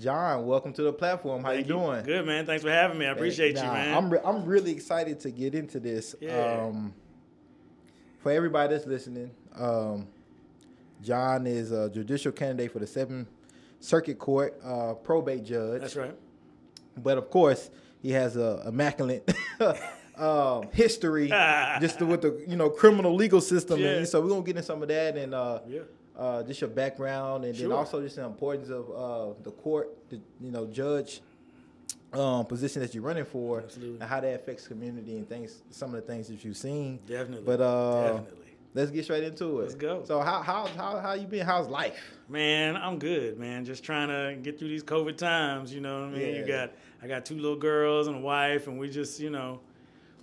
John, welcome to the platform. How Thank you doing? Good, man. Thanks for having me. I appreciate Nah, you, man. I'm re- I'm really excited to get into this. Yeah. Um, for everybody that's listening, um, John is a judicial candidate for the Seventh Circuit Court, uh, probate judge. That's right. But of course, he has a immaculate um, history, just with the you know criminal legal system. Yeah. And so we're gonna get into some of that and. Uh, Yeah. Uh, just your background, and then also just the importance of uh, the court, the you know judge um, position that you're running for, Absolutely. and how that affects community and things. Some of the things that you've seen. Definitely. But uh, Definitely. let's get straight into it. Let's go. So how how how how you been? How's life? Man, I'm good, man. Just trying to get through these COVID times, you know what I mean? Yeah. You got I got two little girls and a wife and we just, you know,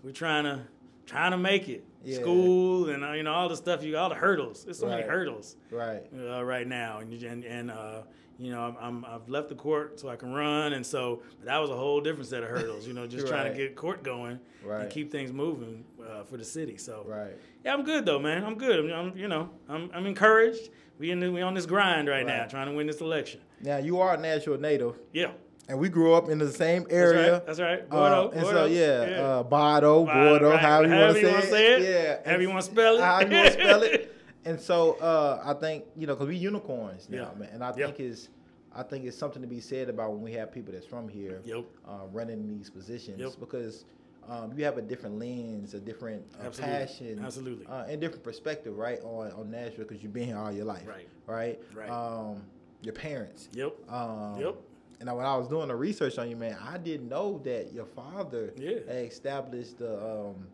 we're trying to trying to make it. Yeah. School and uh, you know all the stuff you all the hurdles. There's so many hurdles. Right. uh, right now, and you- and, and uh, you know I'm, I'm I've left the court so I can run, and so but that was a whole different set of hurdles. You know, just trying to get court going Right. and keep things moving uh, for the city. So Right. yeah, I'm good though, man. I'm good. I'm, I'm you know I'm I'm encouraged. We in the, we on this grind right, now, trying to win this election. Now you are a Nashville native, Yeah, and we grew up in the same that's area. right. That's right. Uh, and so Bordeaux. yeah, uh, Bordeaux, right. however you want to wanna say, it. Yeah. Yeah, However you want to spell it. how you want to spell it. And so uh, I think you know because we unicorns now, Yeah. man, and I Yeah. think it's I think it's something to be said about when we have people that's from here Yep. uh, running these positions Yep. because um, you have a different lens, a different uh, Absolutely. passion, Absolutely. uh, and different perspective, right, on on Nashville because you've been here all your life, Right. right, Right. Um, your parents, Yep. um, Yep. And when I was doing the research on you, man, I didn't know that your father Yeah. had established the um,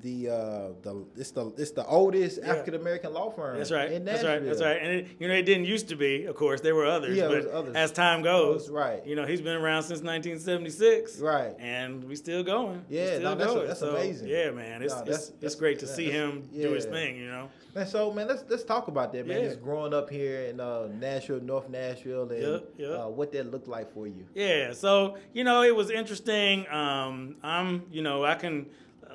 the uh, the it's the it's the oldest Yeah. African American law firm. That's right. That's right. That's right. And it, you know, it didn't used to be. Of course, there were others. Yeah, but was others. as time goes, Right. You know, he's been around since 1976. Right. And we still going. Yeah, still no, that's- going. that's So, amazing. Yeah, man. It's No, it's, that's- it's great to see that's- him do his thing. You know. And so, man, let's let's talk about that, man. Yeah. Just growing up here in uh, Nashville, North Nashville, and Yep, yep. Uh, what that looked like for you. Yeah, so you know it was interesting. Um, I'm, you know, I can.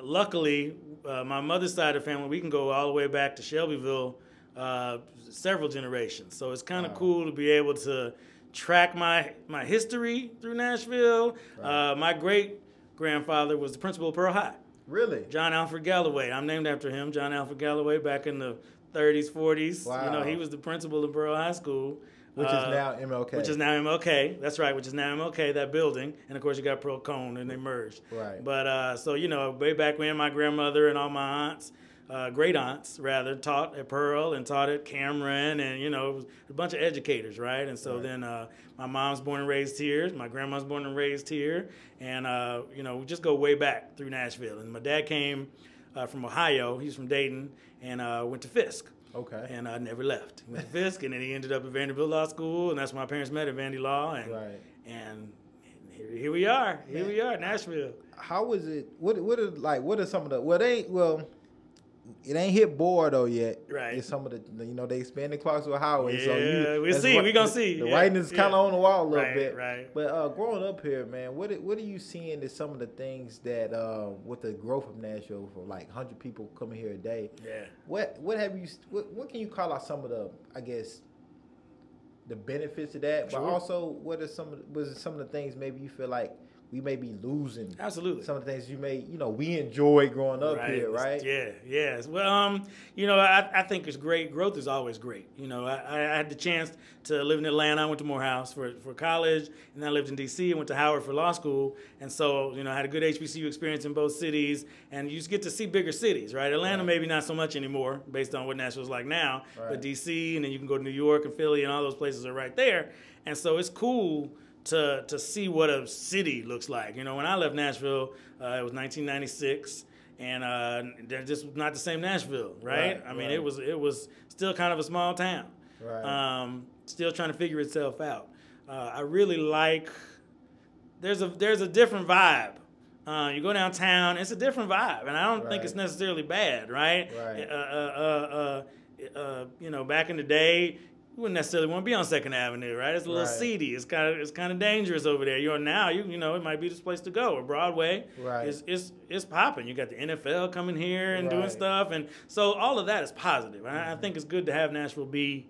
Luckily, uh, my mother's side of the family, we can go all the way back to Shelbyville, uh, several generations. So it's kind of Wow. cool to be able to track my my history through Nashville. Right. Uh, my great grandfather was the principal of Pearl High, Really? John Alfred Galloway. I'm named after him, John Alfred Galloway, back in the 30s, 40s. You know, he was the principal of Pearl High School. Which Uh, is now MLK. which is now MLK. That's right, which is now MLK, that building. And of course, you got Pearl Cohn, and they merged. Right. But uh, so, you know, way back when my grandmother and all my aunts, uh, great aunts rather, taught at Pearl and taught at Cameron, and, you know, a bunch of educators, right? And so Right. then uh, my mom's born and raised here, my grandma's born and raised here. And, uh, you know, we just go way back through Nashville. And my dad came uh, from Ohio, he's from Dayton, and uh, went to Fisk okay. and I never left. Went to Fisk, and then he ended up at Vanderbilt Law School, and that's where my parents met at Vandy Law, and Right. and here, here we are. Here we are, Nashville. How was it? What what are like? What are some of the? Well, they well. It ain't hit Bordeaux yet. Right. It's some of the you know they expanded Clarksville Highway. so Yeah, you, we'll see. what- We gonna see. The Yeah, writing is kind of yeah. on the wall a little Right, bit. right. But uh, growing up here, man, what are- what are you seeing is some of the things that uh, with the growth of Nashville for like hundred people coming here a day. Yeah. What what have you? What, what can you call out some of the I guess the benefits of that, but also what are some was some of the things maybe you feel like we may be losing Absolutely. some of the things you may you know we enjoy growing up here, right? Yeah, yes. Well, um, you know, I, I think it's great. Growth is always great. You know, I, I had the chance to live in Atlanta. I went to Morehouse for, for college, and I lived in D.C. and went to Howard for law school. And so, you know, I had a good HBCU experience in both cities, and you just get to see bigger cities, right? Atlanta, Right. maybe not so much anymore, based on what Nashville's like now, Right. but D.C. and then you can go to New York and Philly, and all those places are right there. And so it's cool to to see what a city looks like. You know, when I left Nashville, uh, it was 1996, and uh, they're just not the same Nashville, right? Right, I mean, right. it was it was still kind of a small town, Right. um, still trying to figure itself out. Uh, I really like. There's a there's a different vibe Uh, you go downtown, it's a different vibe, and I don't think it's necessarily bad, right? Right. Uh, uh, uh, uh, uh, you know, back in the day, you wouldn't necessarily want to be on Second Avenue, right? It's a little Right. seedy. It's kind of it's kind of dangerous over there. You're now, you you know, it might be this place to go. Or Broadway, Right. It's it's it's popping. You got the NFL coming here and doing stuff, and so all of that is positive. And I, I think it's good to have Nashville be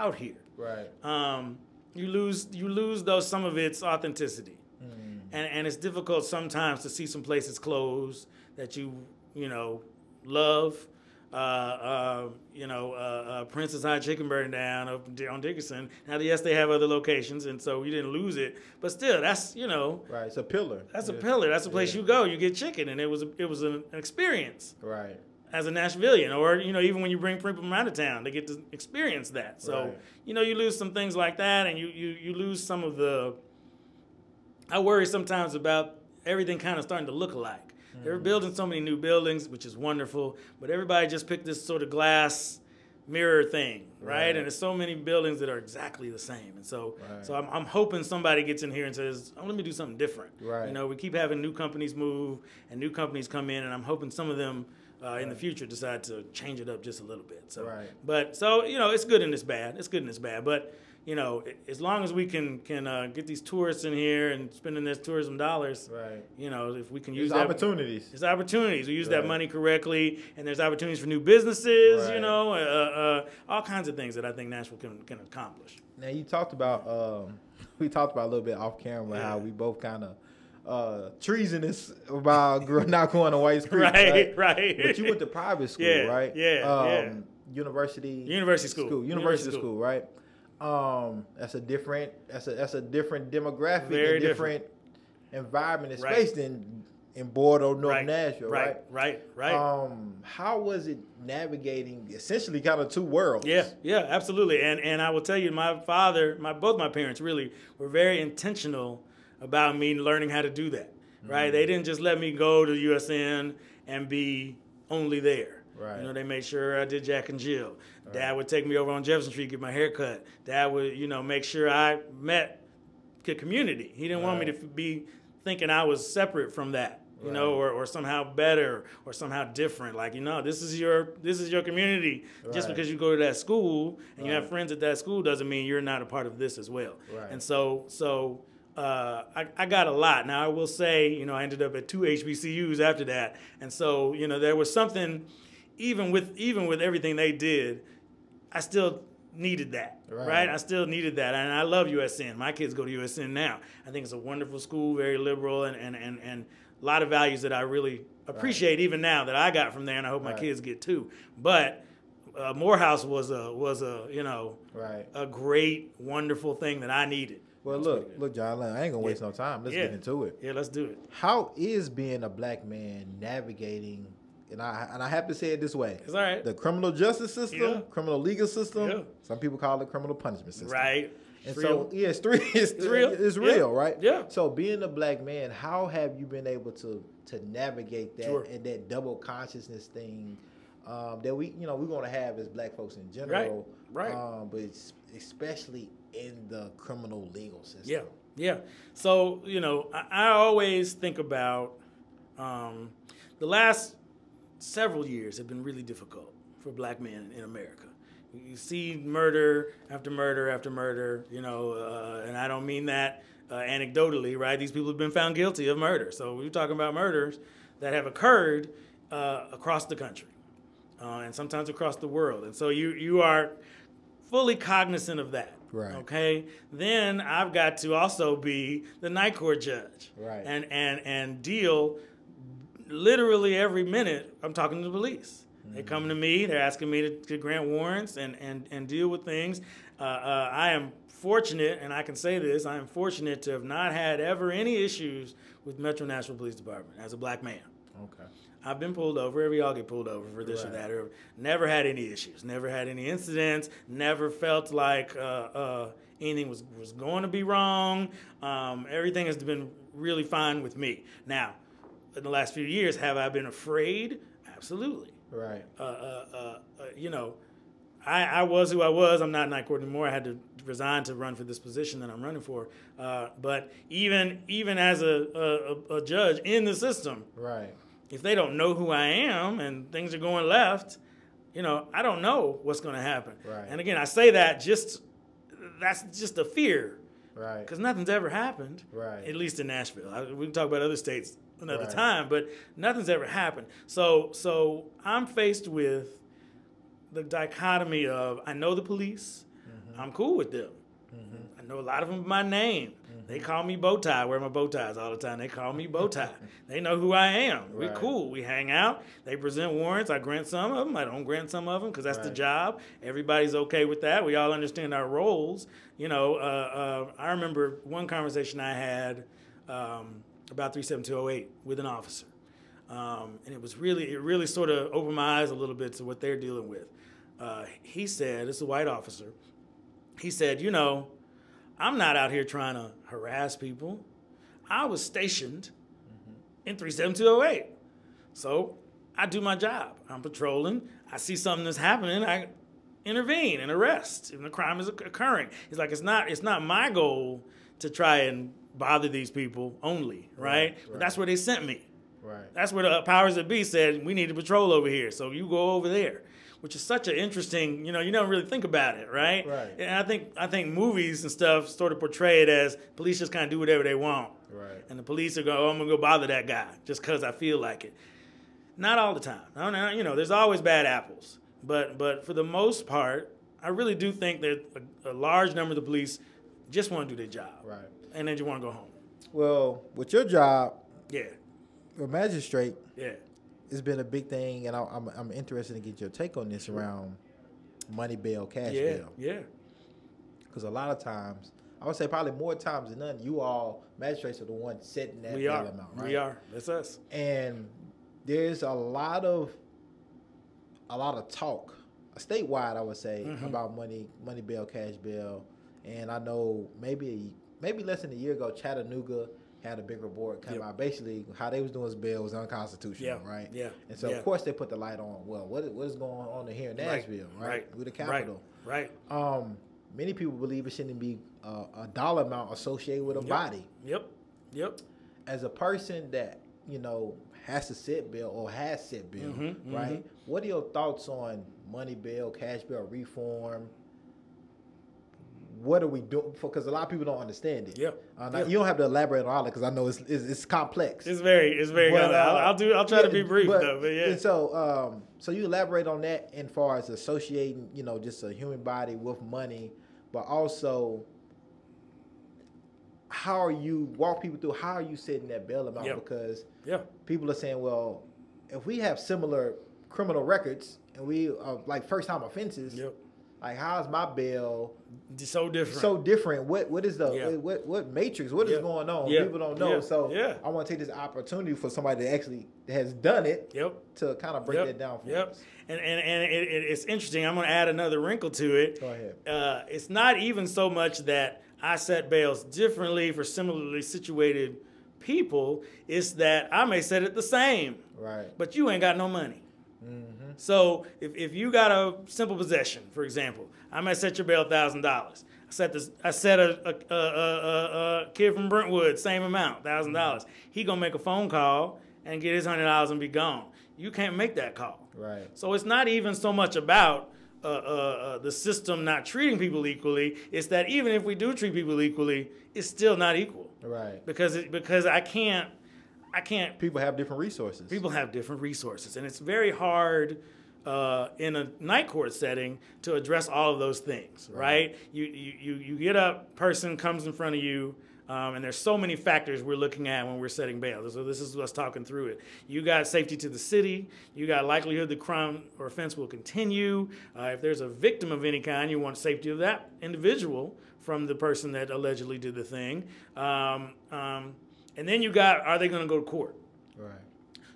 out here Right. um, you lose you lose though some of its authenticity, Mm. and and it's difficult sometimes to see some places close that you you know love. Uh, uh, you know, uh, uh, Prince's Hot Chicken burned down up on Dickerson. Now, yes, they have other locations, and so you didn't lose it, but still, that's you know, Right. It's a pillar. that's a pillar. That's a place Yeah. you go. You get chicken, and it was a, it was an experience Right. as a Nashvilleian, or you know, even when you bring people from out of town, they get to experience that. So Right. you know, you lose some things like that, and you you you lose some of the. I worry sometimes about everything kind of starting to look alike. They're Mm-hmm. building so many new buildings, which is wonderful, but everybody just picked this sort of glass mirror thing, right? Right. And there's so many buildings that are exactly the same, and so Right. so I'm, I'm hoping somebody gets in here and says, "Oh, let me do something different." Right. You know, we keep having new companies move and new companies come in, and I'm hoping some of them uh, in the future decide to change it up just a little bit. So, Right. but so you know, it's good and it's bad. It's good and it's bad. But you know, as long as we can can uh, get these tourists in here and spending their tourism dollars, Right. you know, if we can There's use that opportunities. there's opportunities. We use that money correctly, and there's opportunities for new businesses. You know, uh, uh, all kinds of things that I think Nashville can can accomplish. Now you talked about um, we talked about a little bit off camera Yeah. how we both kind of uh, treasonous about not going to White Creek, Right, right. Right. But you went to private school, Yeah, right? yeah, um, yeah. University, University school. University, University school, school. right? Um, that's a different, that's a that's a different demographic, Very and different, environment and Right. space than in Bordeaux, North right, Nashville, right? right, right, right. Um, how was it navigating essentially kind of two worlds? Yeah, yeah, absolutely. And and I will tell you, my father, my both my parents really were very intentional about me learning how to do that. Right? They didn't just let me go to USN and be only there. Right. You know, they made sure I did Jack and Jill. Dad would take me over on Jefferson Street get my hair cut. Dad would, you know, make sure I met the community. He didn't want me to be thinking I was separate from that, you know, or, or somehow better or somehow different. Like, you know, this is your this is your community. Just because you go to that school and you have friends at that school doesn't mean you're not a part of this as well. Right. And so so uh, I, I got a lot. Now I will say, you know, I ended up at two HBCUs after that, and so you know there was something, even with even with everything they did, I still needed that, Right. right? I still needed that, and I love USN. My kids go to USN now. I think it's a wonderful school, very liberal, and and and, and a lot of values that I really appreciate even now that I got from there, and I hope my kids get too. But uh, Morehouse was a was a you know Right. a great, wonderful thing that I needed. Well, look, look, John. I ain't gonna waste no time. Let's Yeah. get into it. Yeah, let's do it. How is being a black man navigating? And I and I have to say it this way: It's all right. the criminal justice system, Yeah. criminal legal system. Yeah. Some people call it criminal punishment system. Right. And It's so real. yeah, it's three. It's, It's real. It's Yeah. real, right? Yeah. So being a black man, how have you been able to to navigate that Sure. and that double consciousness thing um, that we you know we're gonna have as black folks in general, right. Um, but it's especially in the criminal legal system. Yeah, yeah. So you know, I, I always think about um, the last several years have been really difficult for black men in America. You see murder after murder after murder, you know, uh, and I don't mean that uh, anecdotally, right? These people have been found guilty of murder. So we're talking about murders that have occurred uh, across the country uh, and sometimes across the world. And so you you are fully cognizant of that. Right. Okay. Then I've got to also be the night court judge. Right. And and and deal literally every minute. I'm talking to the police. They come to me. They're asking me to, to grant warrants and and and deal with things. Uh, uh, I am fortunate, and I can say this: I am fortunate to have not had ever any issues with Metro Nashville Police Department as a black man. Okay. I've been pulled over. Every y'all get pulled over for this or that. Or never had any issues. Never had any incidents. Never felt like uh, uh, anything was was going to be wrong. Um, everything has been really fine with me. Now, in the last few years, have I been afraid? Absolutely. Right. Uh, uh, uh, uh, you know, I, I was who I was. I'm not night court anymore. I had to resign to run for this position that I'm running for. Uh, but even even as a, a, a judge in the system, Right. if they don't know who I am and things are going left, you know, I don't know what's going to happen. Right. And again, I say that just that's just a fear Right. because nothing's ever happened. Right. At least in Nashville. I, we can talk about other states another Right. time, but nothing's ever happened. So so I'm faced with the dichotomy of I know the police, Mm-hmm. I'm cool with them. I know a lot of them by name. Mm-hmm. They call me bow tie. I wear my bow ties all the time. They call me bow tie. they know who I am. We're Right. cool. We hang out. They present warrants. I grant some of them. I don't grant some of them because that's the job. Everybody's okay with that. We all understand our roles. You know, uh, uh, I remember one conversation I had um, about 37208 with an officer. Um, and it was really, it really sort of opened my eyes a little bit to what they're dealing with. Uh, he said, it's a white officer. He said, you know, I'm not out here trying to harass people. I was stationed in 37208. So I do my job. I'm patrolling. I see something that's happening. I intervene and arrest if the crime is occurring. It's like it's not it's not my goal to try and bother these people only, right? Right, But that's where they sent me. Right. That's where the powers that be said we need to patrol over here. So you go over there, which is such an interesting. You know, you don't really think about it, right? Right. And I think I think movies and stuff sort of portray it as police just kind of do whatever they want, Right. and the police are going, oh, I'm gonna go bother that guy just because I feel like it. Not all the time. I don't. You know, there's always bad apples, but but for the most part, I really do think that a, a large number of the police just want to do their job, Right. And then you want to go home. Well, with your job, Yeah, a magistrate, yeah, it's been a big thing, and I, I'm I'm interested to get your take on this around money bail, cash yeah, bail, yeah. because a lot of times, I would say probably more times than none, you all magistrates are the ones setting that We bail are. amount, right? We are. That's us. and there's a lot of a lot of talk statewide i would say Mm-hmm. about money money bail cash bail and i know maybe maybe less than a year ago chattanooga had a big report come Yep. out basically how they was doing this bail was unconstitutional Yeah, right yeah, and so yeah. of course they put the light on well what is, what is going on here in nashville right, with the capital Right. right. um many people believe it shouldn't be uh, a dollar amount associated with a Yep. body Yep. Yep. as a person that you know has to sit bill or has sit bill, Mhm, right? What are your thoughts on money bail, cash bail reform? What are we doing? Because a lot of people don't understand it. Yep, Uh, yep. You don't have to elaborate on all that because I know it's, it's it's complex. It's very. It's very. But. I'll, uh, I'll do. I'll try to be brief but- though. But yeah. and so, um, so you elaborate on that in far as associating, you know, just a human body with money, but also how are you walk people through how are you setting that bail amount? Yep. Because Yeah. people are saying, well, if we have similar criminal records and we are like first time offenses, Yep. Like how is my bail So different. so different? What what is the Yeah. what what matrix? What is going on? People don't know. So Yeah. I want to take this opportunity for somebody that actually has done it Yep. to kind of break that down for Yep. us. And and and it, it, it's interesting. I'm going to add another wrinkle to it. Go ahead. Uh, it's not even so much that I set bails differently for similarly situated people. It's that I may set it the same, Right. but you ain't got no money. Mm-hmm. So if, if you got a simple possession, for example, I might set your bail thousand dollars. I set this. I set a a, a, a, kid from Brentwood, same amount, thousand dollars. He gonna make a phone call and get his hundred dollars and be gone. You can't make that call. Right. So it's not even so much about uh, uh, uh, the system not treating people equally. It's that even if we do treat people equally, it's still not equal Right. because it, because I can't I can't People have different resources. People have different resources, and it's very hard uh, in a night court setting to address all of those things, right? You, you, you, you get a person comes in front of you, um, and there's so many factors we're looking at when we're setting bail. So this is us talking through it. You got safety to the city. You got likelihood the crime or offense will continue. Uh, if there's a victim of any kind, you want safety of that individual from the person that allegedly did the thing. Um, um, and then you got, are they going to go to court? Right.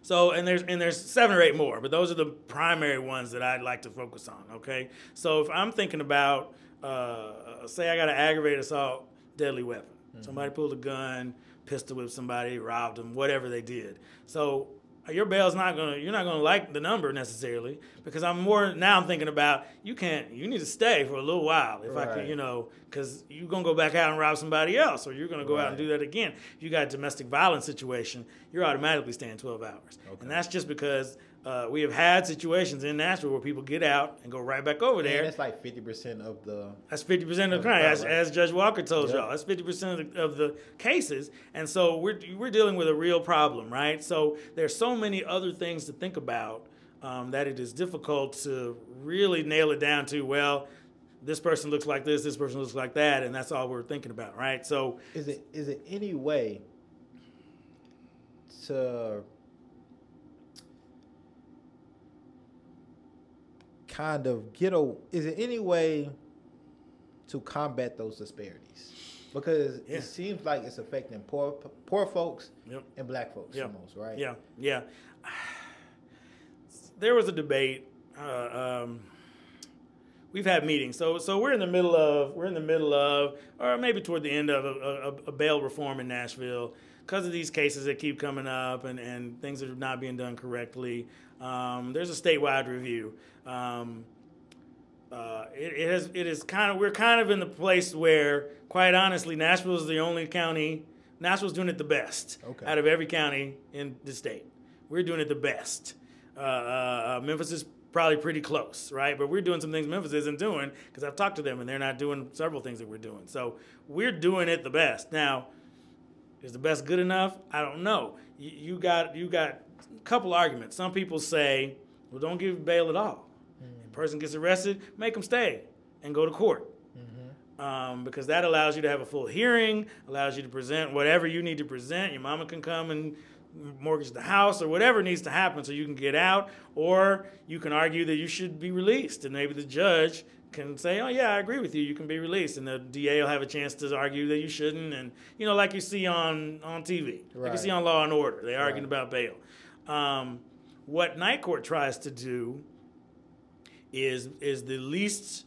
So and there's and there's seven or eight more, but those are the primary ones that I'd like to focus on. Okay, so if I'm thinking about, uh, say I got an aggravated assault, deadly weapon, somebody pulled a gun, pistol whipped somebody, robbed them, whatever they did. So your bail's not gonna you're not gonna like the number necessarily because I'm more now I'm thinking about you can't you need to stay for a little while if I Right. can you know because you're gonna go back out and rob somebody else or you're gonna go out and do that again. If you got a domestic violence situation, you're automatically staying 12 hours, and that's just because uh, we have had situations in Nashville where people get out and go right back over there. And that's like fifty percent of the. That's fifty percent of the crime, as, as Judge Walker told Yep. y'all. That's fifty percent of, the- of the cases, and so we're we're dealing with a real problem, right? So there's so many other things to think about um, that it is difficult to really nail it down to. Well, this person looks like this, this person looks like that, and that's all we're thinking about, right? So Is it is it any way to kind of get a? Is it any way to combat those disparities? Because Yeah. it seems like it's affecting poor poor folks Yep. and black folks the most, right? Yeah, yeah. There was a debate. Uh, um, we've had meetings, so so we're in the middle of we're in the middle of, or maybe toward the end of a, a, a bail reform in Nashville because of these cases that keep coming up and and things that are not being done correctly. Um, there's a statewide review. Um, uh, it, it has it is kind of we're kind of in the place where, quite honestly, Nashville is the only county. Nashville's doing it the best Okay. out of every county in the state. We're doing it the best. Uh, uh, uh, Memphis is probably pretty close, right? But we're doing some things Memphis isn't doing because I've talked to them and they're not doing several things that we're doing. So we're doing it the best. Now, is the best good enough? I don't know. You, you got you got a couple arguments. Some people say, well, don't give bail at all. A person gets arrested, make them stay and go to court. Um, because that allows you to have a full hearing, allows you to present whatever you need to present. Your mama can come and mortgage the house or whatever needs to happen so you can get out, or you can argue that you should be released, and maybe the judge can say, "Oh yeah, I agree with you. You can be released," and the DA will have a chance to argue that you shouldn't, and you know, like you see on on TV, like you Right. see on Law and Order, they're arguing Right. about bail. Um, what night court tries to do is is the least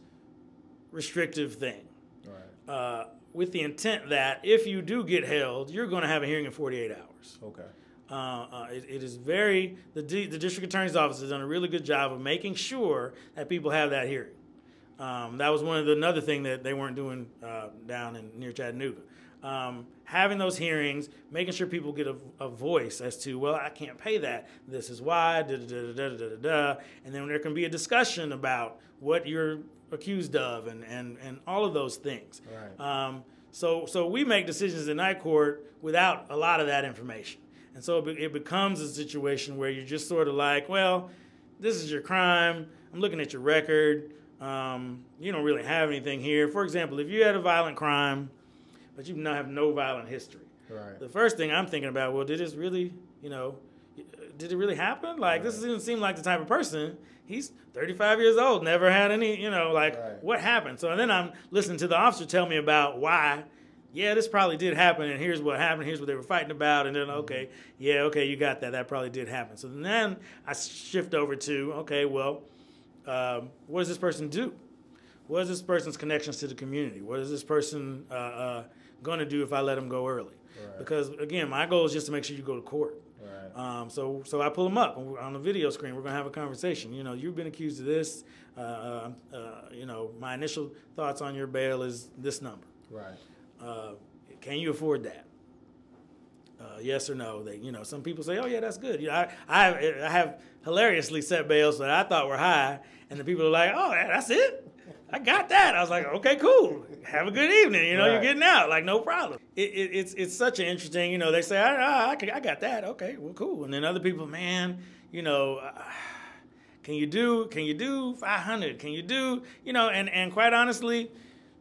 restrictive thing Right. uh, with the intent that if you do get held, you're going to have a hearing in 48 hours. Okay. Uh, uh, it, it is very the D, the district attorney's office has done a really good job of making sure that people have that hearing. Um, that was one of the another thing that they weren't doing uh, down in near Chattanooga. Um, having those hearings, making sure people get a, a voice as to, well, I can't pay that. This is why. Da da da da da da da. da. And then there can be a discussion about what you're accused of and and and all of those things. Right. Um, so so we make decisions in night court without a lot of that information, and so it, becomes a situation where you're just sort of like, well, this is your crime. I'm looking at your record. Um, you don't really have anything here. For example, if you had a violent crime, but you now have no violent history, Right. the first thing I'm thinking about, well, did this really, you know, did it really happen? Like, this doesn't seem like the type of person. He's 35 years old, never had any, you know, like, Right. what happened? So then I'm listening to the officer tell me about why. Yeah, this probably did happen, and here's what happened. Here's what they were fighting about, and then okay, yeah, okay, you got that. That probably did happen. So then I shift over to okay, well, um, what does this person do? What is this person's connections to the community? What is this person uh, uh, going to do if I let them go early? Right. Because again, my goal is just to make sure you go to court. Right. Um, so, so I pull them up on the video screen. We're gonna have a conversation. You know, you've been accused of this. Uh, uh, uh, you know, my initial thoughts on your bail is this number. Right. Uh, can you afford that? Uh, yes or no? They, you know, some people say, "Oh yeah, that's good." You know, I, I, have, I have hilariously set bails that I thought were high, and the people are like, "Oh, that's it." I got that. I was like, okay, cool. Have a good evening. You know, you're getting out. Like, no problem. It, it, it's it's such an interesting. You know, they say, I, I, I, I got that. Okay, well, cool. And then other people, man, you know, uh, can you do can you do 500? Can you do you know? And and quite honestly,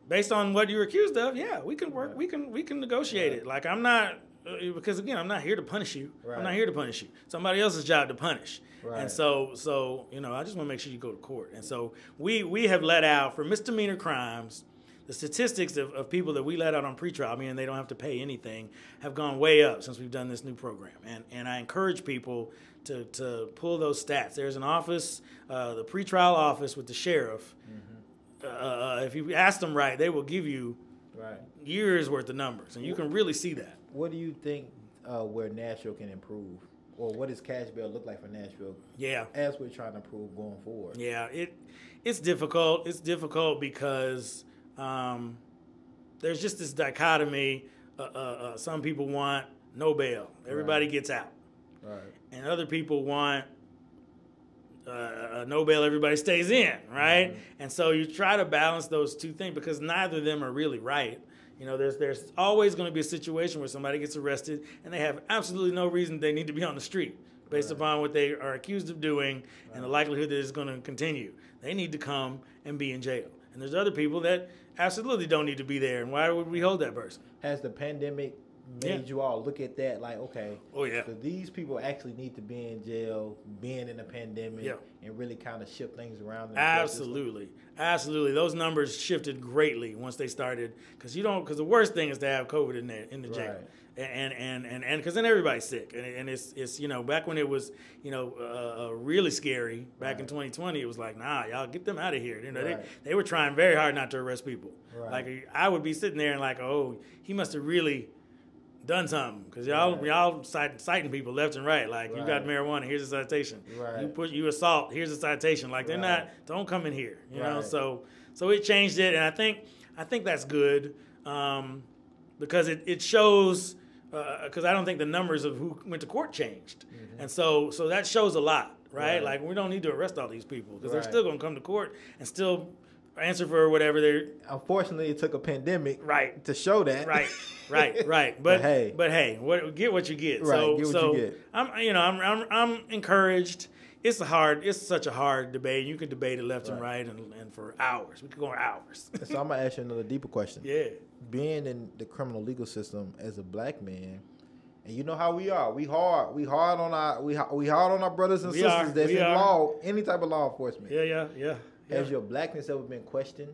based on what you're accused of, yeah, we can work. We can we can negotiate it. Like I'm not uh, because again, I'm not here to punish you. I'm not here to punish you. Somebody else's job to punish. Right. And so so you know, I just want to make sure you go to court. And so we we have let out for misdemeanor crimes. The statistics of, of people that we let out on pretrial, meaning they don't have to pay anything, have gone way up since we've done this new program. And and I encourage people to, to pull those stats. There's an office, uh, the pretrial office with the sheriff. Uh, Uh, if you ask them right, they will give you Right. years worth of numbers, and you can really see that. What do you think uh, where Nashville can improve or what does cash bail look like for Nashville Yeah. as we're trying to prove going forward? Yeah, it it's difficult. It's difficult because um, there's just this dichotomy. Uh, uh, uh, some people want no bail, everybody Right. gets out, Right. and other people want uh, no bail, everybody stays in, right? Mm-hmm. And so you try to balance those two things because neither of them are really right. You know, there's there's always going to be a situation where somebody gets arrested and they have absolutely no reason they need to be on the street based Right. upon what they are accused of doing and the likelihood that it's going to continue. They need to come and be in jail. And there's other people that absolutely don't need to be there. And why would we hold that person? Has the pandemic Yeah. made you all look at that like, okay, Oh yeah. so these people actually need to be in jail, being in a pandemic, Yeah. and really kind of shift things around? in the court system? Absolutely, absolutely. Those numbers shifted greatly once they started because you don't because the worst thing is to have COVID in there in the jail, Right. and and and and because then everybody's sick, and, and it's it's you know back when it was you know uh, uh, really scary back in 2020, it was like nah, y'all get them out of here. You know Right. they they were trying very hard not to arrest people. Right. Like I would be sitting there and like oh he must have really done something because y'all Right. y'all cite, citing people left and right. Like you got marijuana, here's a citation. Right. You put you assault, here's a citation. Like they're not don't come in here. You know, so so it changed it, and I think I think that's good um, because it it shows because I don't think the numbers of who went to court changed, and so so that shows a lot, right? Mm-hmm. Right. Like we don't need to arrest all these people because they're still going to come to court and still answer for whatever they're Unfortunately, it took a pandemic right. to show that. Right, right, right. But, But hey. but hey, what get what you get. Right, so get what so you get. I'm you know I'm I'm I'm encouraged. It's a hard. It's such a hard debate. You could debate it left and Right. right and, and for hours. We could go on hours. so I'm gonna ask you another deeper question. yeah. Being in the criminal legal system as a black man, and you know how we are. We hard. We hard on our we we hard on our brothers and We sisters are, that's in law, any type of law enforcement. Yeah, yeah, yeah. Yeah. Has your blackness ever been questioned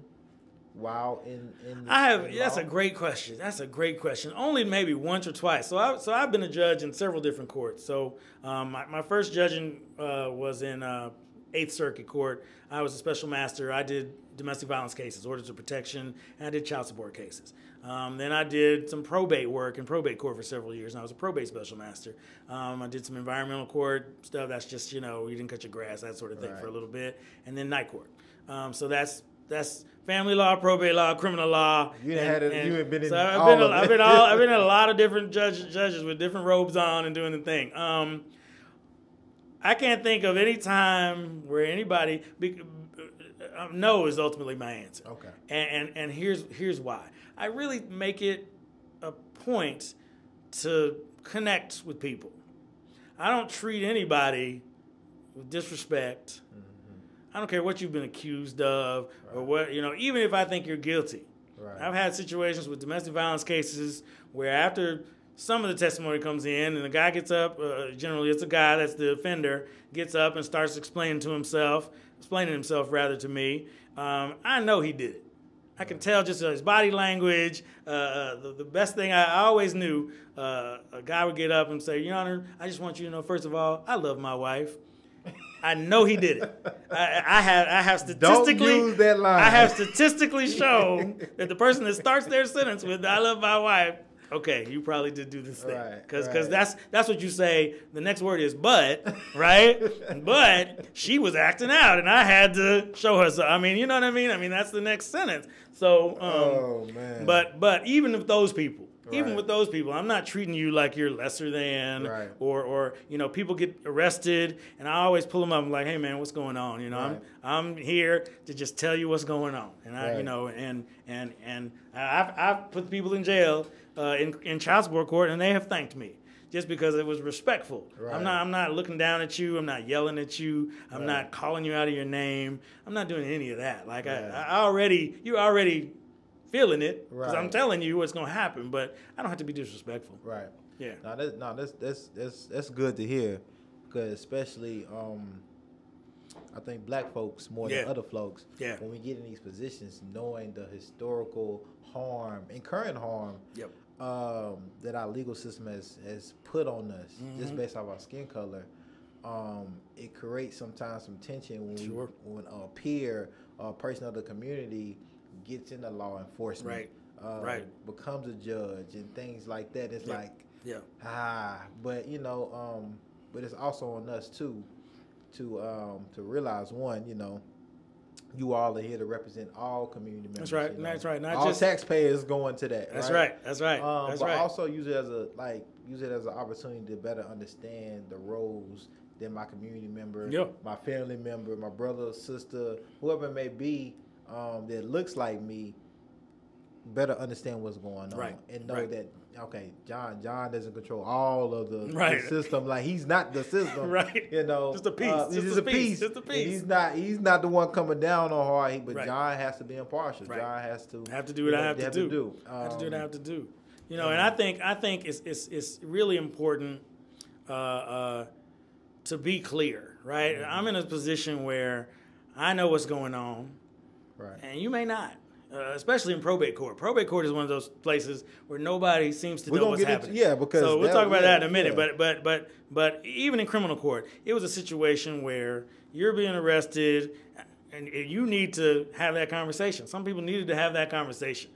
while in in? I have. in That's law? a great question. That's a great question. Only maybe once or twice. So I so I've been a judge in several different courts. So um, my, my first judging uh, was in uh, Eighth Circuit Court. I was a special master. I did domestic violence cases, orders of protection, and I did child support cases. Um, then I did some probate work in probate court for several years, and I was a probate special master. Um, I did some environmental court stuff. That's just you know you didn't cut your grass, that sort of thing, for a little bit, and then night court. Um, so that's that's family law, probate law, criminal law. You done had it- you ain't been in so I've all been, of I've been all, I've been in a lot of different judges, judges with different robes on and doing the thing. Um, I can't think of any time where anybody be, uh, no is ultimately my answer. Okay. And, and and here's here's why. I really make it a point to connect with people. I don't treat anybody with disrespect. I don't care what you've been accused of or what, you know, even if I think you're guilty. Right. I've had situations with domestic violence cases where after some of the testimony comes in and the guy gets up, uh, generally it's a guy that's the offender, gets up and starts explaining to himself, explaining himself rather to me. Um, I know he did it. I can tell just his body language. Uh, the, the best thing I, I always knew, uh, a guy would get up and say, Your Honor, I just want you to know, first of all, I love my wife. I know he did it. I, I have I have statistically use that line. I have statistically shown that the person that starts their sentence with "I love my wife," okay, you probably did do this thing because right. that's that's what you say. The next word is "but," right? but she was acting out, and I had to show her. So I mean, you know what I mean? I mean that's the next sentence. So, um, Oh man. but but even with those people, even Right. with those people, I'm not treating you like you're lesser than, Right. or or you know, people get arrested, and I always pull them up. I'm like, hey man, what's going on? You know, Right. I'm I'm here to just tell you what's going on, and I you know, and and and I've I've put people in jail uh, in in child support court, and they have thanked me. Just because it was respectful, Right. I'm not. I'm not looking down at you. I'm not yelling at you. I'm Right. not calling you out of your name. I'm not doing any of that. Like Right. I, I already, you already feeling it because I'm telling you what's gonna happen, but I don't have to be disrespectful. right. Yeah. No, that's no, that's that's that's that's good to hear, because especially um, I think black folks more Yeah. than other folks. Yeah. When we get in these positions, knowing the historical harm and current harm Yep. Um, that our legal system has has put on us, just Mhm. based off our skin color, um, it creates sometimes some tension when Sure. we, when a peer or a person of the community gets into law enforcement, Right. uh, Right. becomes a judge and things like that. It's Yep. like Yeah. ah, but you know, um, but it's also on us too to um, to realize one, you know, you all are here to represent all community members. That's right. you know. That's right. Not all just- taxpayers going to that. That's right. right. That's right. Um, That's but right. also use it as a like use it as an opportunity to better understand the roles that my community member, Yeah. my family member, my brother, sister, whoever it may be, um, that looks like me, better understand what's going on Right, and know right. that okay, John John doesn't control all of the, the Right. system. Like he's not the system, Right. You know, Just a piece, uh, just just a piece, piece, just a and piece. he's not he's not the one coming down on hard. But Right. John has to be impartial. Right. John has to have to do you what I know, have they to do. Um, I have to do what I have to do. You know, and I think I think it's it's it's really important uh, uh, to be clear, right? Mm-hmm. I'm in a position where I know what's going on, Right. and you may not. Uh, especially in probate court. Probate court is one of those places where nobody seems to We're know what's get into- happening. yeah, because so we'll that- talk about that in a minute. yeah. But but but but even in criminal court, it was a situation where you're being arrested, and you need to have that conversation. Some people needed to have that conversation.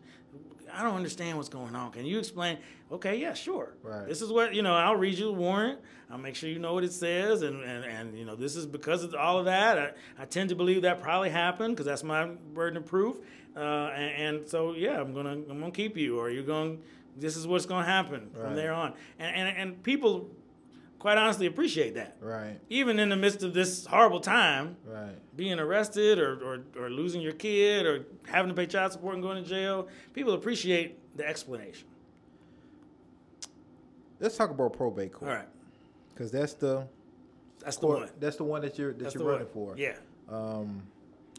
I don't understand what's going on. Can you explain? Okay, yeah, sure. Right. This is what you know. I'll read you the warrant. I'll make sure you know what it says, and and, and you know this is because of all of that. I, I tend to believe that probably happened because that's my burden of proof. Uh, and, and so yeah, I'm gonna I'm gonna keep you, or you're going. This is what's gonna happen Right. from there on. And, and and people, quite honestly, appreciate that. Right. Even in the midst of this horrible time, Right. being arrested or, or, or losing your kid or having to pay child support and going to jail, people appreciate the explanation. Let's talk about probate court. right, Because that's the that's the one. That's the one that you're that That's you're running one. for. Yeah, Um,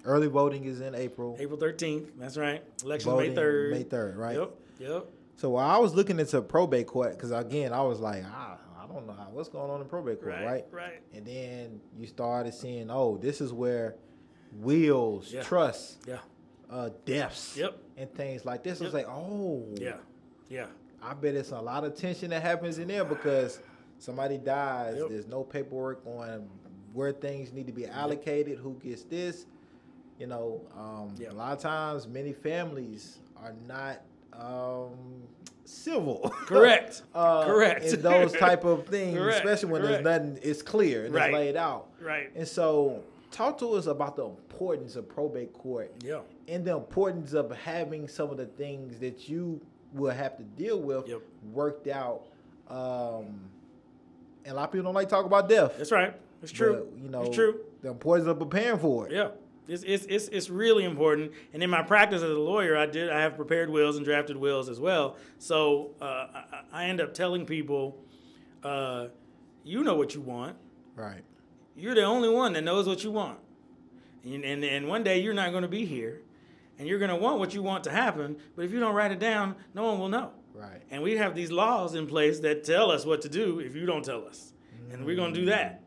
early voting is in April. April thirteenth. That's right. Election May third. May third, right? Yep. Yep. So while I was looking into probate court, because again, I was like, ah, I don't know how, what's going on in probate court, Right. right? Right. And then you started seeing, oh, this is where wills, Yeah. trusts, Yeah. uh, deaths, Yep. and things like this. I was like, oh, Yeah. Yeah. I bet it's a lot of tension that happens in there because somebody dies. Yep. There's no paperwork on where things need to be allocated, who gets this. You know, um, Yeah. a lot of times many families are not um, civil. Correct. uh, Correct. In those type of things, Correct. especially when Correct. there's nothing, it's clear and Right. it's laid out. Right. And so, talk to us about the importance of probate court Yeah. and the importance of having some of the things that you will have to deal with Yep. worked out. Um, and a lot of people don't like to talk about death. That's right. It's true. But, you know, it's true. the importance of preparing for it. Yeah. It's, it's, it's, it's really important. And in my practice as a lawyer, I did I have prepared wills and drafted wills as well. So uh, I, I end up telling people, uh, you know what you want. Right. You're the only one that knows what you want. And, and, and one day you're not going to be here. And you're going to want what you want to happen. But if you don't write it down, no one will know. Right. And we have these laws in place that tell us what to do if you don't tell us. And we're going to do that.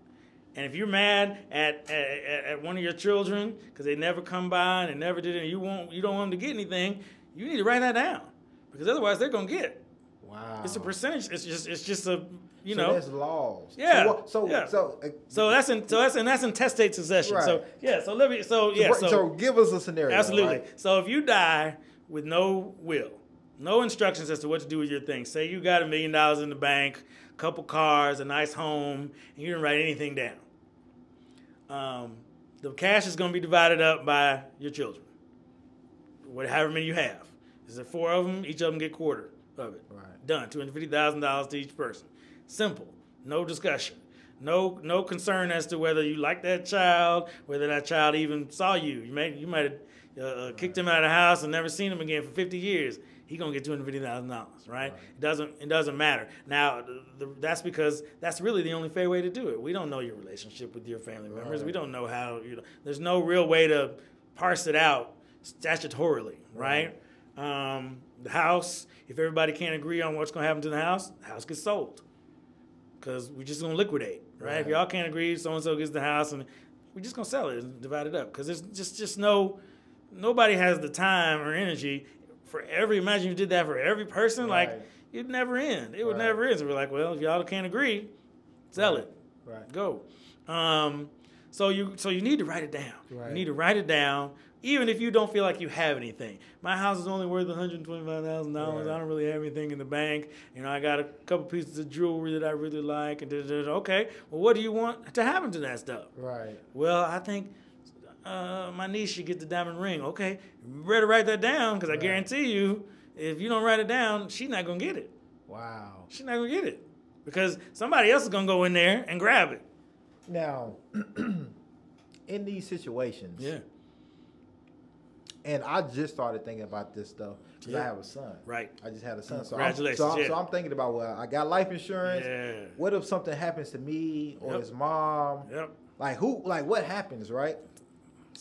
And if you're mad at, at, at one of your children because they never come by and they never did it, and you, want, you don't want them to get anything, you need to write that down. Because otherwise they're going to get it. Wow. It's a percentage. It's just, it's just a, you so know. that's laws. Yeah, So, what- so, yeah. so, uh, So that's in, so that's and that's intestate succession. So Right. yeah, so let me, so yeah, so, so, so give us a scenario. Absolutely. right? So if you die with no will, no instructions as to what to do with your things, say you got a million dollars in the bank, a couple cars, a nice home, and you didn't write anything down. Um, the cash is going to be divided up by your children, whatever many you have. Is there four of them? Each of them get quarter of it. Right. Done. Two hundred fifty thousand dollars to each person. Simple. No discussion. No, no concern as to whether you like that child, whether that child even saw you. You may, you might have uh, uh, kicked him out of the house and never seen him again for fifty years. He gonna get two hundred fifty thousand dollars, right? It doesn't, it doesn't matter. Now, the, the, that's because that's really the only fair way to do it. We don't know your relationship with your family members. We don't know how. You know, there's no real way to parse it out statutorily, right? Um, the house, if everybody can't agree on what's gonna happen to the house, the house gets sold because we're just gonna liquidate, right? If y'all can't agree, so and so gets the house, and we're just gonna sell it and divide it up because there's just just no nobody has the time or energy for every. Imagine you did that for every person, like Right. it'd never end. It would Right. never end. So we're like, well, if y'all can't agree, sell it, Right. go. Um, So you so you need to write it down. Right. You need to write it down, even if you don't feel like you have anything. My house is only worth one hundred twenty five thousand dollars. Right. I don't really have anything in the bank. You know, I got a couple pieces of jewelry that I really like. And da, da, da. okay, well, what do you want to happen to that stuff? Right. Well, I think uh, my niece should get the diamond ring. Okay, you better write that down because I guarantee you, if you don't write it down, she's not gonna get it. Wow. She's not gonna get it because somebody else is gonna go in there and grab it. Now, in these situations, Yeah, and I just started thinking about this stuff because I have a son. right. I just had a son. So Congratulations, I'm, so, I'm, yeah. so I'm thinking about well, I got life insurance. Yeah. What if something happens to me or Yep. his mom? Yep. Like who? Like what happens, right?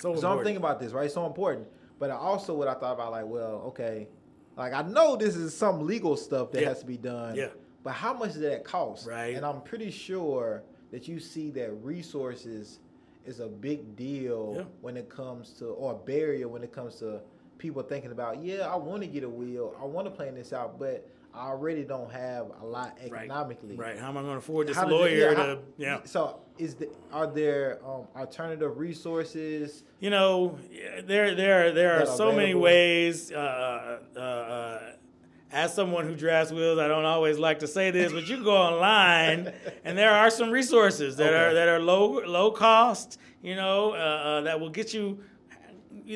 So, So I'm thinking about this, right? So important. But also what I thought about, like, well, okay, like I know this is some legal stuff that Yeah. has to be done. Yeah. But how much does that cost? Right. And I'm pretty sure that you see that resources is a big deal Yeah. when it comes to or a barrier when it comes to people thinking about, yeah, I want to get a wheel, I want to plan this out, but I already don't have a lot economically. Right. right. How am I going to afford this How lawyer yeah, to? yeah. So is the are there um, alternative resources? You know, there there there are so many ways. Uh, uh, uh, as someone who drafts wills, I don't always like to say this, but you can go online and there are some resources that are that are low low cost. You know, uh, uh, that will get you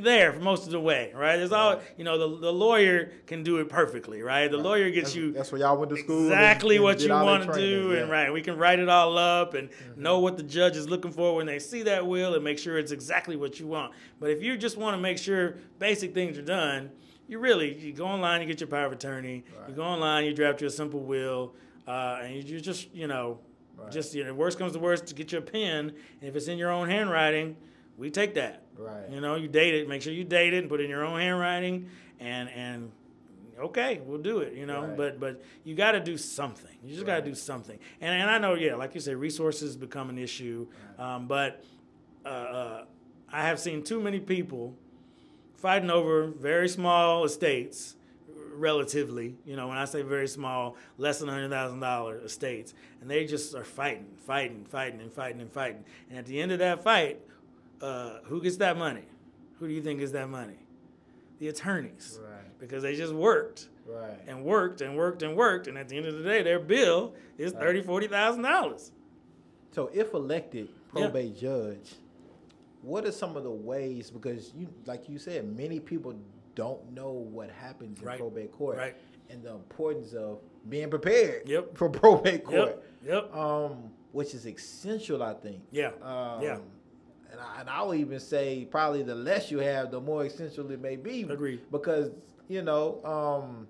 there for most of the way, right? There's all you know. The, the lawyer can do it perfectly, right? The lawyer gets That's, you that's where y'all went to school. exactly and what did you want to do, yeah. Mm-hmm. and right, we can write it all up and know what the judge is looking for when they see that will, and make sure it's exactly what you want. But if you just want to make sure basic things are done, you really you go online, you get your power of attorney, you go online, you draft your simple will, uh, and you, you just you know, Right. just you know, worst comes to worst, to get your pen, and if it's in your own handwriting, we take that. Right. You know, you date it. Make sure you date it and put it in your own handwriting, and and okay, we'll do it. You know, Right. but but you got to do something. You just got to do something. And and I know, yeah, like you said, resources become an issue. Um, but uh, uh, I have seen too many people fighting over very small estates. Relatively, you know, when I say very small, less than hundred thousand dollar estates, and they just are fighting, fighting, fighting, and fighting and fighting. And at the end of that fight, uh, who gets that money? Who do you think gets that money? The attorneys, Right. because they just worked Right. and worked and worked and worked, and at the end of the day, their bill is thirty, forty thousand dollars. $40,000. So if elected Yeah. probate judge, what are some of the ways? Because you, like you said, many people don't know what happens in Right. probate court, Right. and the importance of being prepared Yep. for probate court, Yep, yep, um, which is essential, I think. yeah, Um, Yeah. And, I, and I'll even say probably the less you have, the more essential it may be. Agreed. Because you know, um,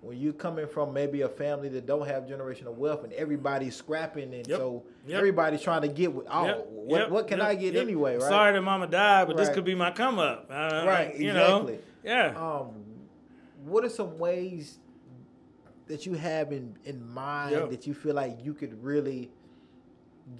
when you coming from maybe a family that don't have generational wealth and everybody's scrapping, and Yep. so Yep. everybody's trying to get with, oh, Yep, what, what can I get anyway, right? Sorry that mama died, but this could be my come up. Uh, Right, You exactly. know, yeah. Um, what are some ways that you have in in mind that you feel like you could really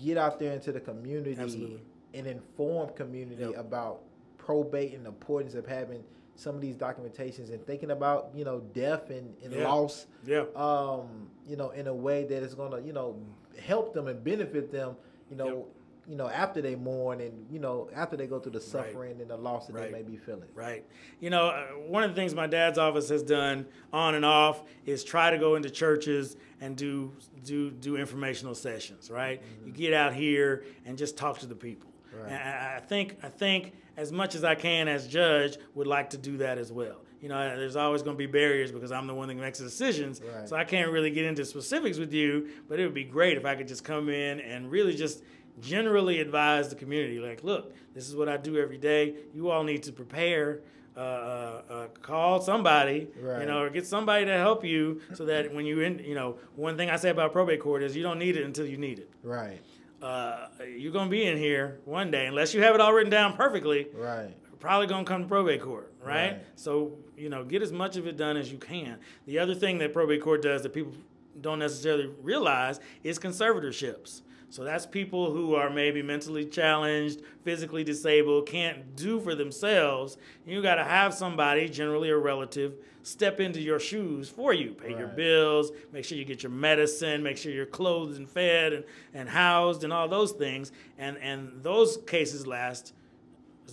get out there into the community Absolutely. And informed community Yep. about probate and the importance of having some of these documentations and thinking about you know death and, and Yeah. loss yeah. um you know in a way that is going to you know help them and benefit them you know Yep. you know after they mourn and you know after they go through the suffering and the loss that Right. they may be feeling Right. You know, uh, one of the things my dad's office has done on and off is try to go into churches and do do do informational sessions. Right. You get out here and just talk to the people. Right. I, I think I think as much as I can as judge would like to do that as well. You know, there's always going to be barriers because I'm the one that makes the decisions. Right. So I can't really get into specifics with you, but it would be great if I could just come in and really just generally advise the community like, look, this is what I do every day. You all need to prepare. Uh, uh, uh, call somebody, Right. you know, or get somebody to help you, so that when you in, you know, one thing I say about probate court is you don't need it until you need it. right Uh, you're gonna be in here one day, unless you have it all written down perfectly right probably going to come to probate court, right? Right. So, you know, get as much of it done as you can. The other thing that probate court does that people don't necessarily realize is conservatorships. So that's people who are maybe mentally challenged, physically disabled, can't do for themselves. You got to have somebody, generally a relative, step into your shoes for you, pay your bills, make sure you get your medicine, make sure you're clothed and fed and, and housed and all those things. And and those cases last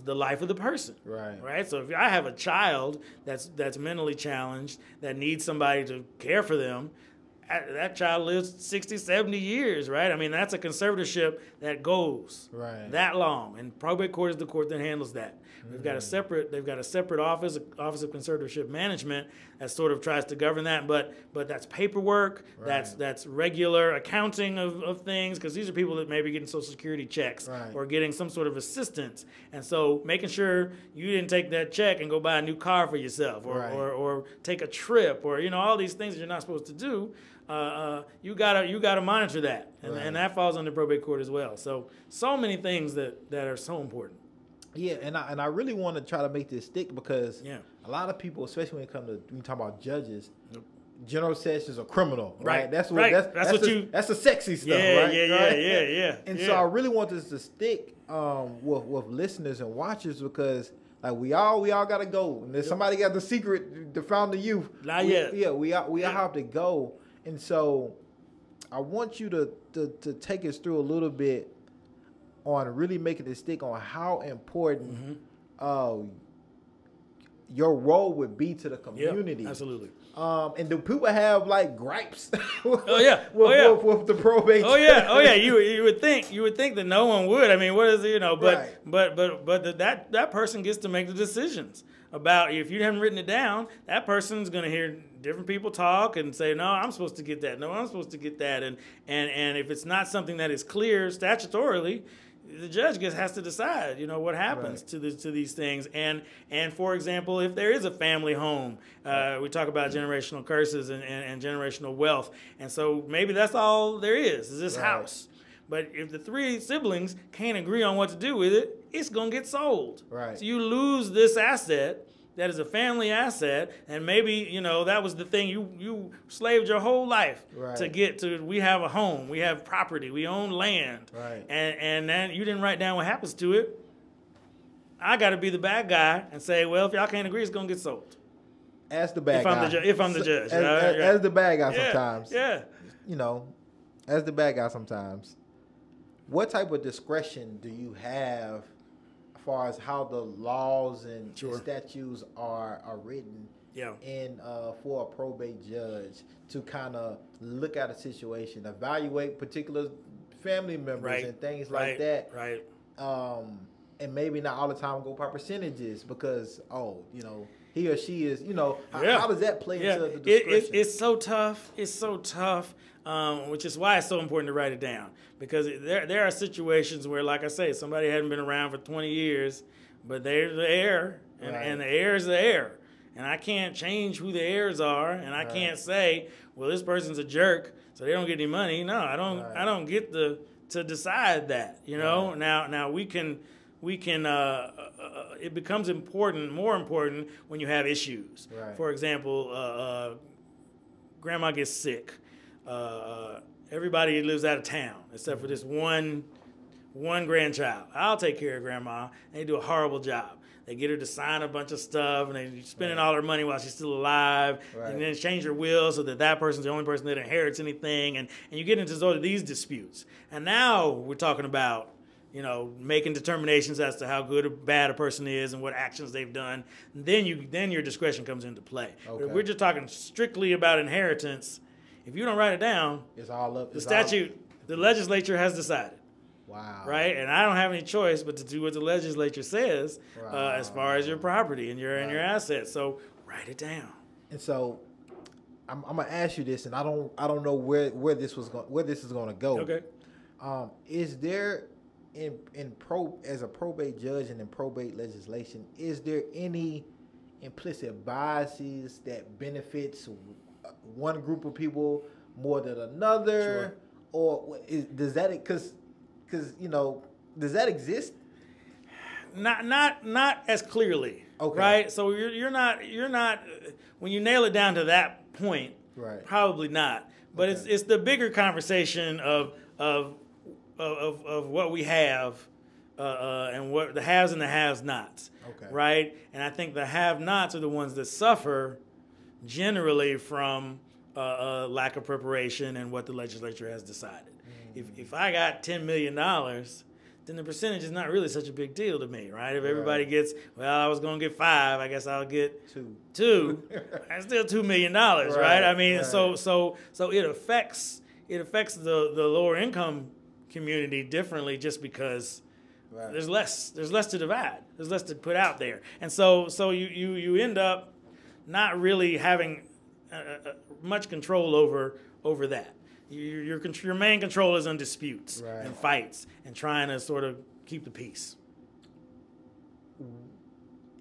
the life of the person. Right. Right. So if I have a child that's that's mentally challenged that needs somebody to care for them, that that child lives 60, 70 years, right? I mean, that's a conservatorship that goes Right. that long, and probate court is the court that handles that. We've got a separate, they've got a separate office, Office of Conservatorship Management, that sort of tries to govern that. But but that's paperwork, that's Right. that's regular accounting of, of things, because these are people that may be getting Social Security checks Right. or getting some sort of assistance, and so making sure you didn't take that check and go buy a new car for yourself, or Right. or, or take a trip, or you know all these things that you're not supposed to do. Uh, uh, you gotta you gotta monitor that, and, and that falls under probate court as well. So so many things that that are so important. Yeah, and I and I really want to try to make this stick because Yeah. a lot of people, especially when it comes to when you talk about judges, Yep. general sessions are criminal, right? Right, That's what right. that's, That's that's, what the, you- that's the sexy stuff, Yeah, right? yeah, yeah, Right? yeah, yeah, And yeah. so I really want this to stick um, with with listeners and watchers because like we all we all gotta go. And if somebody got the secret to found the youth, Not we- yet. Yeah, we all, we all have to go. And so I want you to, to to take us through a little bit on really making it stick on how important Mm-hmm. uh, your role would be to the Yeah, community. absolutely. Um, and do people have like gripes? with, Oh, yeah. with, Oh, yeah. with, with the probate. Oh yeah, oh yeah. You you would think you would think that no one would. I mean, what is it, you know? But Right. but but but the, that that person gets to make the decisions about if you haven't written it down. That person's going to hear different people talk and say, no, I'm supposed to get that. No, I'm supposed to get that. And and and if it's not something that is clear statutorily. The judge just has to decide, you know, what happens Right. to the, to these things, and and for example, if there is a family home, uh, we talk about generational curses and, and, and generational wealth, and so maybe that's all there is is this Right. house. But if the three siblings can't agree on what to do with it, it's gonna get sold. Right. So you lose this asset that is a family asset, and maybe you know that was the thing you you slaved your whole life Right. to get to. We have a home, we have property, we own land, Right. and and then you didn't write down what happens to it. I got to be the bad guy and say, well, if y'all can't agree, it's gonna get sold. As the bad If I'm guy. the ju- if I'm the judge, As, as- right. as the bad guy Yeah, sometimes. Yeah. You know, as the bad guy sometimes. What type of discretion do you have far as how the laws and Sure. statutes are are written Yeah. in uh, for a probate judge to kind of look at a situation, evaluate particular family members Right. and things right, like that. Right. um, and maybe not all the time go by percentages because oh, you know, he or she is, you know, how, Yeah. how does that play Yeah, into it, the it, discretion? it's so tough. It's so tough, um, which is why it's so important to write it down because there there are situations where, like I say, somebody hadn't been around for 20 years, but they're the heir, and, Right. and the heir is the heir, and I can't change who the heirs are, and I Right. can't say, well, this person's a jerk, so they don't get any money. No, I don't. Right. I don't get the to decide that. You know, now now we can. We can. Uh, uh, uh, it becomes important, more important, when you have issues. Right. For example, uh, uh, grandma gets sick. Uh, Uh, everybody lives out of town except for this one one grandchild. I'll take care of grandma. And they do a horrible job. They get her to sign a bunch of stuff, and they're spending Right. all her money while she's still alive, Right. and then change her will so that that person's the only person that inherits anything, and, and you get into sort of these disputes. And now we're talking about, you know, making determinations as to how good or bad a person is and what actions they've done. And then you then your discretion comes into play. Okay. we're just talking strictly about inheritance, if you don't write it down, it's all up. the statute, the legislature has decided wow. right? And I don't have any choice but to do what the legislature says uh, as far as your property and your and your assets. So write it down. And so, I'm, I'm gonna ask you this, and I don't, I don't know where where this was going, where this is gonna go. Okay. Um, is there in in pro as a probate judge and in probate legislation, is there any implicit biases that benefits one group of people more than another, Sure. or is, does that because because you know does that exist? Not not not as clearly. Okay. Right. So you're you're not you're not when you nail it down to that point. Right. Probably not. But it's it's the bigger conversation of of of, of what we have uh, uh, and what the haves and the have nots. Okay. Right? And I think the have nots are the ones that suffer generally from uh, uh, lack of preparation and what the legislature has decided. If, if I got $10 million, then the percentage is not really such a big deal to me, right? If everybody Right. gets, well, I was going to get five, I guess I'll get Two. two. That's still two million dollars, right, Right, I mean, so right. so so it affects it affects the the lower income community differently just because there's less there's less to divide there's less to put out there and so so you you you end up not really having uh, uh, much control over over that. Your your, your main control is on disputes Right. and fights and trying to sort of keep the peace.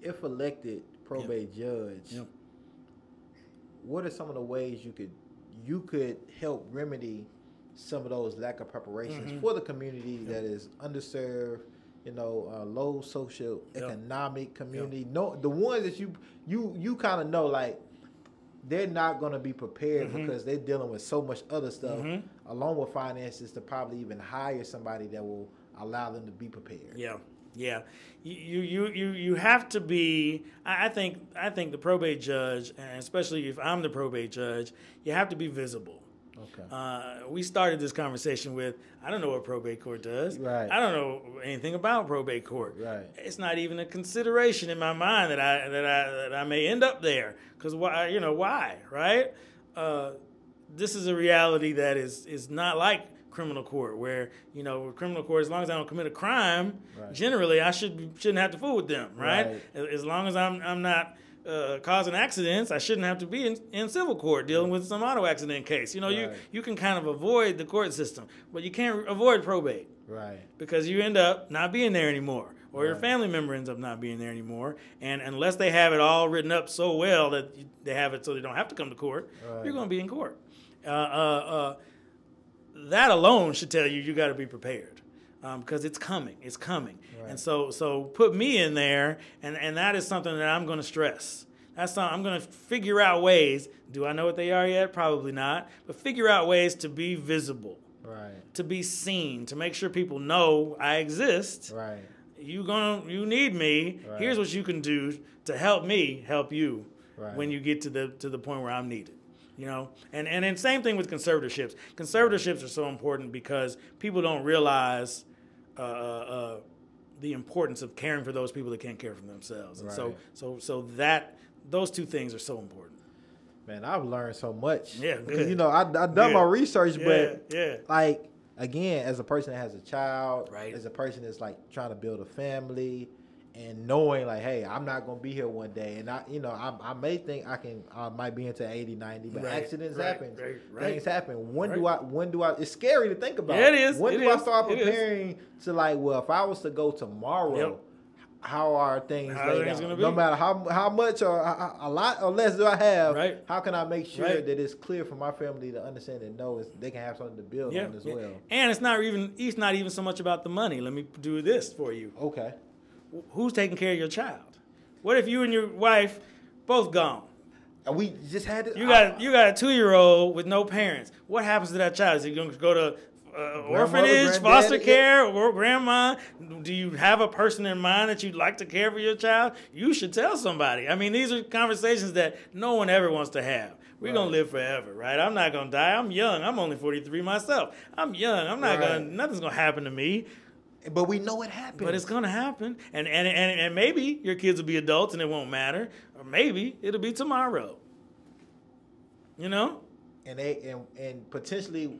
If elected probate judge, what are some of the ways you could you could help remedy some of those lack of preparations Mm-hmm. for the community that is underserved you know uh, low social economic community no the ones that you you you kind of know like they're not going to be prepared Mm-hmm. because they're dealing with so much other stuff along with finances to probably even hire somebody that will allow them to be prepared Yeah, yeah. You you you you have to be. I I think I think the probate judge, and especially if I'm the probate judge, you have to be visible. Okay Uh, we started this conversation with I don't know what probate court does. Right. I don't know anything about probate court. Right. It's not even a consideration in my mind that I that I that I may end up there because why you know why right? Uh, this is a reality that is is not like criminal court where you know with criminal court as long as I don't commit a crime Right. generally I should shouldn't have to fool with them right, Right. As, as long as I'm I'm not uh, causing accidents I shouldn't have to be in, in civil court dealing with some auto accident case. You know you Right. you can kind of avoid the court system but you can't avoid probate. Right. Because you end up not being there anymore or your family member ends up not being there anymore and unless they have it all written up so well that you, they have it so they don't have to come to court Right. you're going to be in court. Uh, uh, uh, that alone should tell you you got to be prepared Um, because it's coming it's coming Right. and so so put me in there and and that is something that i'm going to stress that's something i'm going to figure out ways do i know what they are yet probably not but figure out ways to be visible right to be seen, to make sure people know I exist. right You gonna you need me. Right. Here's what you can do to help me help you Right. when you get to the to the point where I'm needed. You know, and and then same thing with conservatorships. Conservatorships are so important because people don't realize uh, uh, uh, the importance of caring for those people that can't care for themselves. And so Right. so so that those two things are so important. Man, I've learned so much. Yeah, 'Cause, good. You know, I I done Good. my research, Yeah, but yeah. like again, as a person that has a child, Right. as a person that's like trying to build a family, and knowing like, hey, I'm not gonna be here one day, and I, you know, I, I may think I can, I might be into 80, 90, but Right, accidents right, happen, right, things happen. When do I? When do I? It's scary to think about. Yeah, it is, When it do I start preparing to like, well, if I was to go tomorrow. Yep. How are things How are things out? gonna be No matter how how much or a, a lot or less do I have, Right. how can I make sure that it's clear for my family to understand and know is they can have something to build Yeah, on as well? And it's not even it's not even so much about the money. Let me do this for you. Okay. Who's taking care of your child? What if you and your wife both gone? And we just had to. You got you got a two year old with no parents. What happens to that child? Is he going to go to uh, orphanage, foster yeah. care, or grandma? Do you have a person in mind that you'd like to care for your child? You should tell somebody. I mean, these are conversations that no one ever wants to have. We're gonna live forever, right? I'm not gonna die. I'm young. I'm only 43 myself. I'm young. I'm not Right. gonna. Nothing's gonna happen to me. But we know it happened. But it's gonna happen, and and and, and maybe your kids will be adults and it won't matter, or maybe it'll be tomorrow. You know? and they and and potentially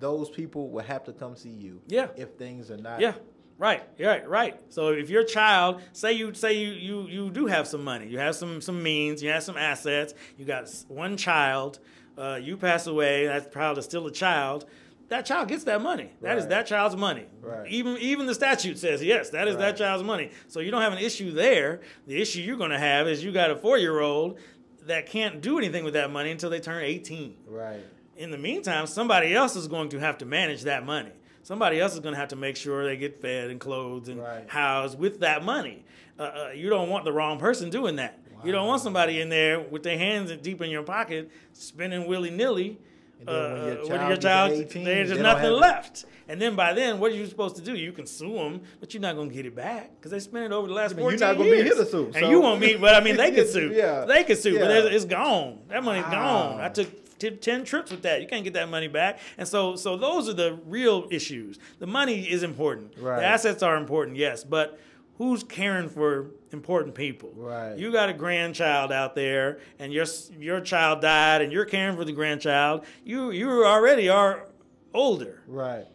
those people will have to come see you. Yeah. If things are not. Yeah. Right. Right. Right. So if your child, say you say you you you do have some money, you have some some means, you have some assets, you got one child, uh, you pass away, that child is still a child. That child gets that money. That is Right. that child's money. Right. Even even the statute says yes, that is that child's money. So you don't have an issue there. The issue you're going to have is you got a four year old that can't do anything with that money until they turn 18 Right. in the meantime, somebody else is going to have to manage that money. Somebody else is going to have to make sure they get fed and clothed and Right. housed with that money. Uh, uh, you don't want the wrong person doing that. You don't want somebody in there with their hands deep in your pocket, spending willy nilly And then when your uh, child when your child, 18, there's don't nothing left. And then by then, what are you supposed to do? You can sue them, but you're not going to get it back because they spent it over the last I mean, you're not gonna be years. here to sue, And you won't be, but I mean, they could sue. Yeah. They could sue, but Yeah. there's- it's gone. That money's gone. I took t- 10 trips with that. You can't get that money back. And so, so those are the real issues. The money is important. Right. The assets are important, yes, but who's caring for important people? Right. You got a grandchild out there, and your your child died, and you're caring for the grandchild. You you already are older. Right.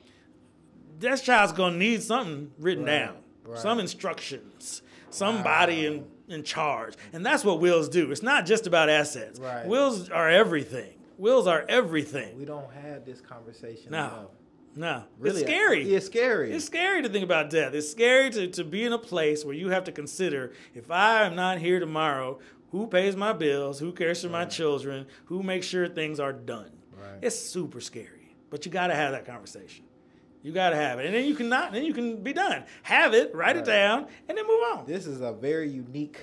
That child's gonna need something written Right, down, right. some instructions, somebody in in charge, and that's what wills do. It's not just about assets. Right. Wills are everything. Wills are everything. We don't have this conversation. No. enough. No, Really, it's scary. It's scary. It's scary to think about death. It's scary to, to be in a place where you have to consider if I am not here tomorrow, who pays my bills, who cares for my children, who makes sure things are done. Right. It's super scary. But you gotta have that conversation. You gotta have it. And then you can not then you can be done. Have it, write it down, and then move on. this is a very unique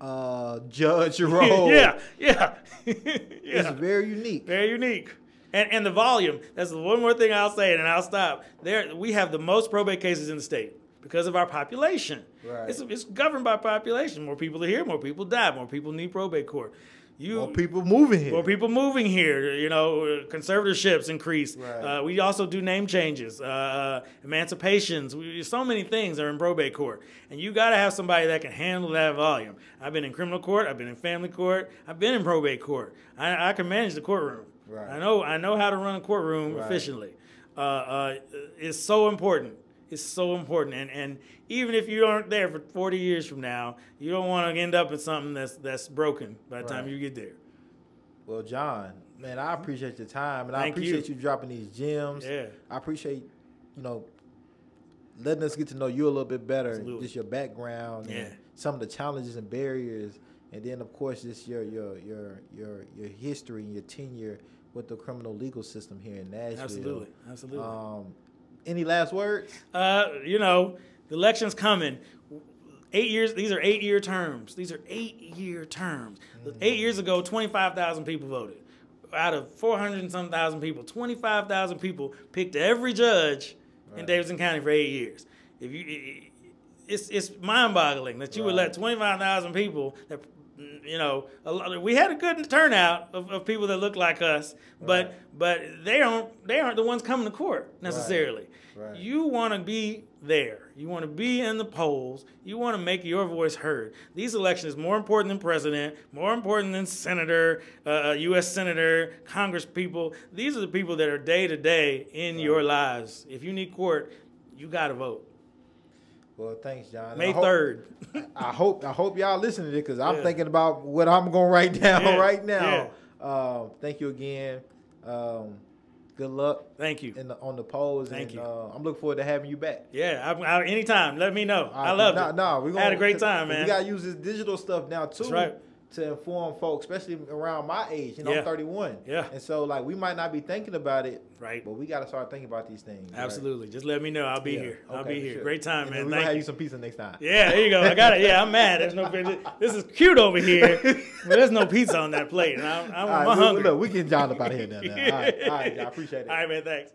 uh, judge role. yeah, yeah. It's very unique. Very unique. And, and the volume. That's one more thing I'll say, and then I'll stop. There, we have the most probate cases in the state because of our population. Right. It's, it's governed by population. More people are here. More people die. More people need probate court. You More people moving here. more people moving here. You know, conservatorships increase. Right. Uh, we also do name changes, uh, emancipations. We, so many things are in probate court, and you got to have somebody that can handle that volume. I've been in criminal court. I've been in family court. I've been in probate court. I, I can manage the courtroom. Right. I know. I know how to run a courtroom Right. efficiently. Uh, uh, it's so important. It's so important, and and even if you aren't there for 40 years from now, you don't want to end up in something that's that's broken by the time you get there. Well, John, man, I appreciate your time, and I appreciate you. you. dropping these gems. Yeah. I appreciate, you know, letting us get to know you a little bit better, Absolutely. just your background, Yeah. and some of the challenges and barriers, and then of course just your your your your your history and your tenure with the criminal legal system here in Nashville. Absolutely, absolutely. Um, any last words? Uh, you know, the election's coming. Eight years. These are eight-year terms. These are eight-year terms. Eight years ago, twenty-five thousand people voted. Out of four hundred and some thousand people, twenty-five thousand people picked every judge in Right. Davidson County for eight years. If you, it's it's mind-boggling that you would let twenty-five thousand people that. You know, a lot, we had a good turnout of, of people that look like us, but Right. but they aren't they aren't the ones coming to court necessarily. Right. You want to be there. You want to be in the polls. You want to make your voice heard. These elections more important than president, more important than senator, uh, U.S. senator, Congress people. These are the people that are day to day in your lives. If you need court, you got to vote. Well, thanks, John. May I third. I hope I hope y'all listening to it because I'm Yeah. thinking about what I'm gonna write down Yeah, right now. Uh, thank you again. Um, good luck Thank you. in the, on the polls. Thank and, you. Uh, I'm looking forward to having you back. Yeah, I, I, anytime. Let me know. I Uh, love nah, it. Nah, we I had a great time, man. We gotta use this digital stuff now too. That's right. To inform folks, especially around my age. You know, Yeah. I'm 31. Yeah. And so, like, we might not be thinking about it, Right. but we got to start thinking about these things. right? Absolutely. Just let me know. I'll be Yeah. here. I'll be here. sure. Great time, And man. Thank have you. you some pizza next time. Yeah, there you go. I got it. Yeah, I'm mad. There's no this is cute over here, but there's no pizza on that plate, and I'm, I'm, All right, I'm we- hungry. Look, we getting John up out of here now. now. All right, all right, I appreciate it. All right, man. Thanks.